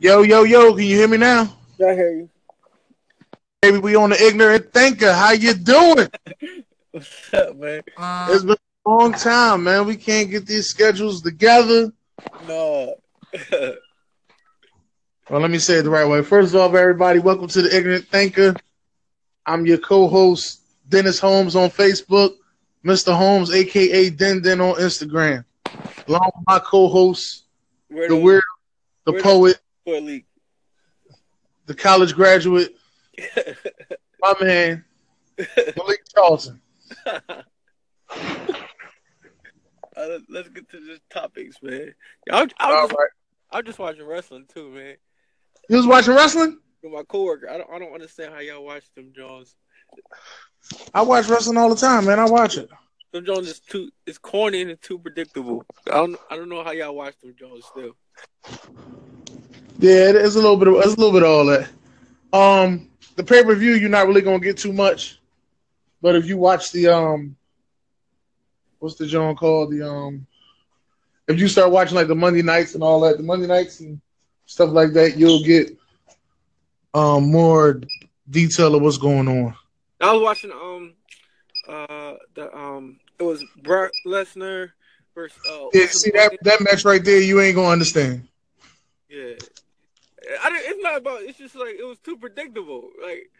Yo, yo, yo, can you hear me now? I hear you. Baby, we on the ignorant thinker. How you doing? What's up, man? It's been a long time, man. We can't get these schedules together. No. Well, let me say it the right way. First off, everybody, welcome to the ignorant thinker. I'm your co-host, Dennis Holmes on Facebook, Mr. Holmes, aka Den Den on Instagram. Along with my co-host, Where the weird, the where- poet, Sport league. the college graduate, my man, Malik Charlton. Uh, let's get to the topics, man. I'm, I'm, just, right. I'm just watching wrestling too, man. You was watching wrestling? With my coworker, I don't, I don't understand how y'all watch them Jones. I watch wrestling all the time, man. I watch it. Them Jones is too, it's corny and it's too predictable. I don't, I don't know how y'all watch them Jones still. Yeah, it's a little bit of it's a little bit of all that. Um, the pay per view, you're not really gonna get too much, but if you watch the um, what's the John called the um, if you start watching like the Monday nights and all that, the Monday nights and stuff like that, you'll get um more detail of what's going on. I was watching um, uh, the um, it was Brock Lesnar versus. Uh, Yeah, see that that match right there, you ain't gonna understand. Yeah, I didn't, it's not about. It's just like it was too predictable. Like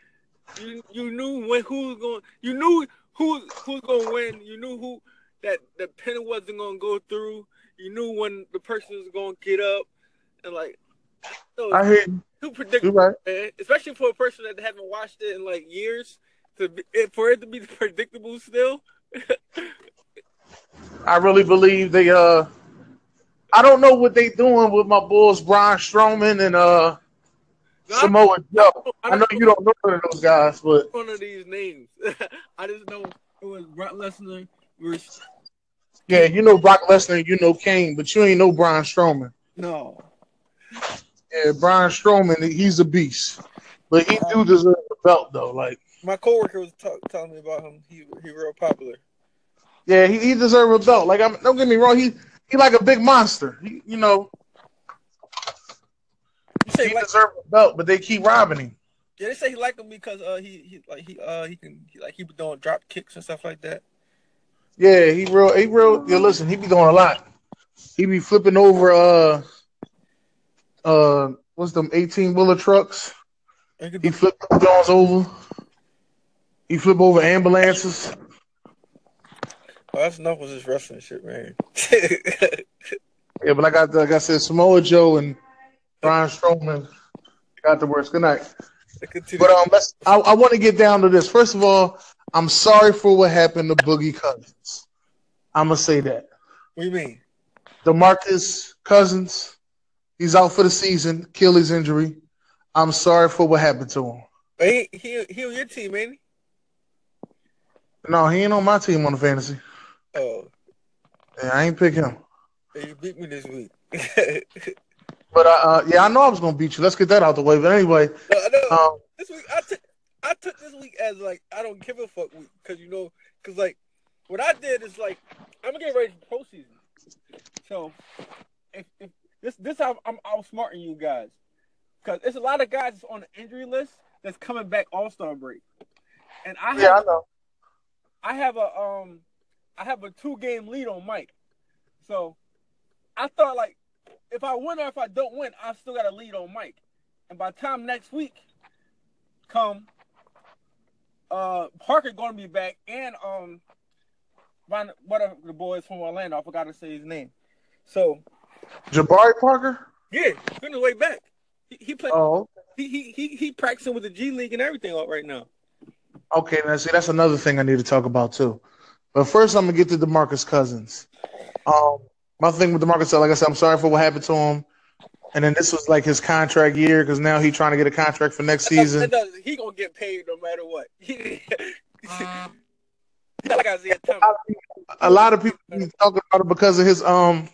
you, you knew when who was going. You knew who who's going to win. You knew who that the pin wasn't going to go through. You knew when the person was going to get up, and like was I hear too predictable, right. man. Especially for a person that haven't watched it in like years. To be, for it to be predictable still. I really believe they uh I don't know what they doing with my boys Braun Strowman and uh Samoa Joe. I know you don't know none of those guys, but one of these names. I just know it was Brock Lesnar versus yeah, you know Brock Lesnar you know Kane, but you ain't know Braun Strowman. no. Yeah, Braun Strowman, he's a beast. But he do deserve the belt though. Like, My coworker was talk, telling me about him. He he real popular. yeah, he, he deserves a belt. Like, I'm, don't get me wrong, he he like a big monster. He, you know, You say he like, deserves a belt, but they keep robbing him. yeah, they say he like him because uh he, he like he uh he can he, like he be doing drop kicks and stuff like that. Yeah, he real he real yeah, listen, he be doing a lot. He be flipping over uh uh what's them 18 wheeler trucks. He could He do, flipped Jones over. He flip over ambulances. That's enough with this wrestling shit, man. Yeah, but I like I said, Samoa Joe and Braun Strowman got the worst. Good night. But um let's I, I want to get down to this. First of all, I'm sorry for what happened to Boogie Cousins. I'ma say that. what do you mean? DeMarcus Cousins, he's out for the season, Achilles injury. I'm sorry for what happened to him. He he he on your team, ain't he? No, he ain't on my team on the fantasy. Oh, Yeah, I ain't pick him. hey, you beat me this week. But uh, uh, yeah, I know I was gonna beat you. Let's get that out the way. But anyway, No, I know. um, this week I took I took this week as like I don't give a fuck week because you know because like what I did is like I'm gonna get ready for pro season. So if, if this this how I'm outsmarting you guys because it's a lot of guys that's on the injury list that's coming back All Star break, and I have yeah, I know. I have a um I have a two game lead on Mike. So I thought like if I win or if I don't win, I still got a lead on Mike. And by the time next week come uh Parker gonna be back and um Ron- whatever the boys from Orlando, I forgot to say his name. So Jabari Parker. yeah, he's on his way back. He, he played Oh, he, he he he practicing with the G League and everything right now. okay. Now see, that's another thing I need to talk about too. But first, I'm gonna get to Demarcus Cousins. Um, my thing with Demarcus, like I said, I'm sorry for what happened to him. And then this was like his contract year because now he's trying to get a contract for next season. Does- he gonna get paid no matter what. like Isaiah Thomas. a lot of people be talking about it because of his um,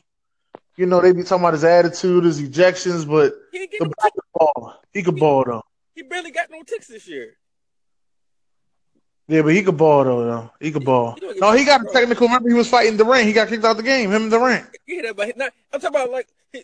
you know, they be talking about his attitude, his ejections, but He the no guy could ball. He could ball though. He barely got no ticks this year. Yeah, but he could ball though. though. He could ball. Oh, he gonna No, he got a technical. Remember, he was fighting Durant. He got kicked out of the game. Him and Durant. Yeah, but not, I'm talking about like he,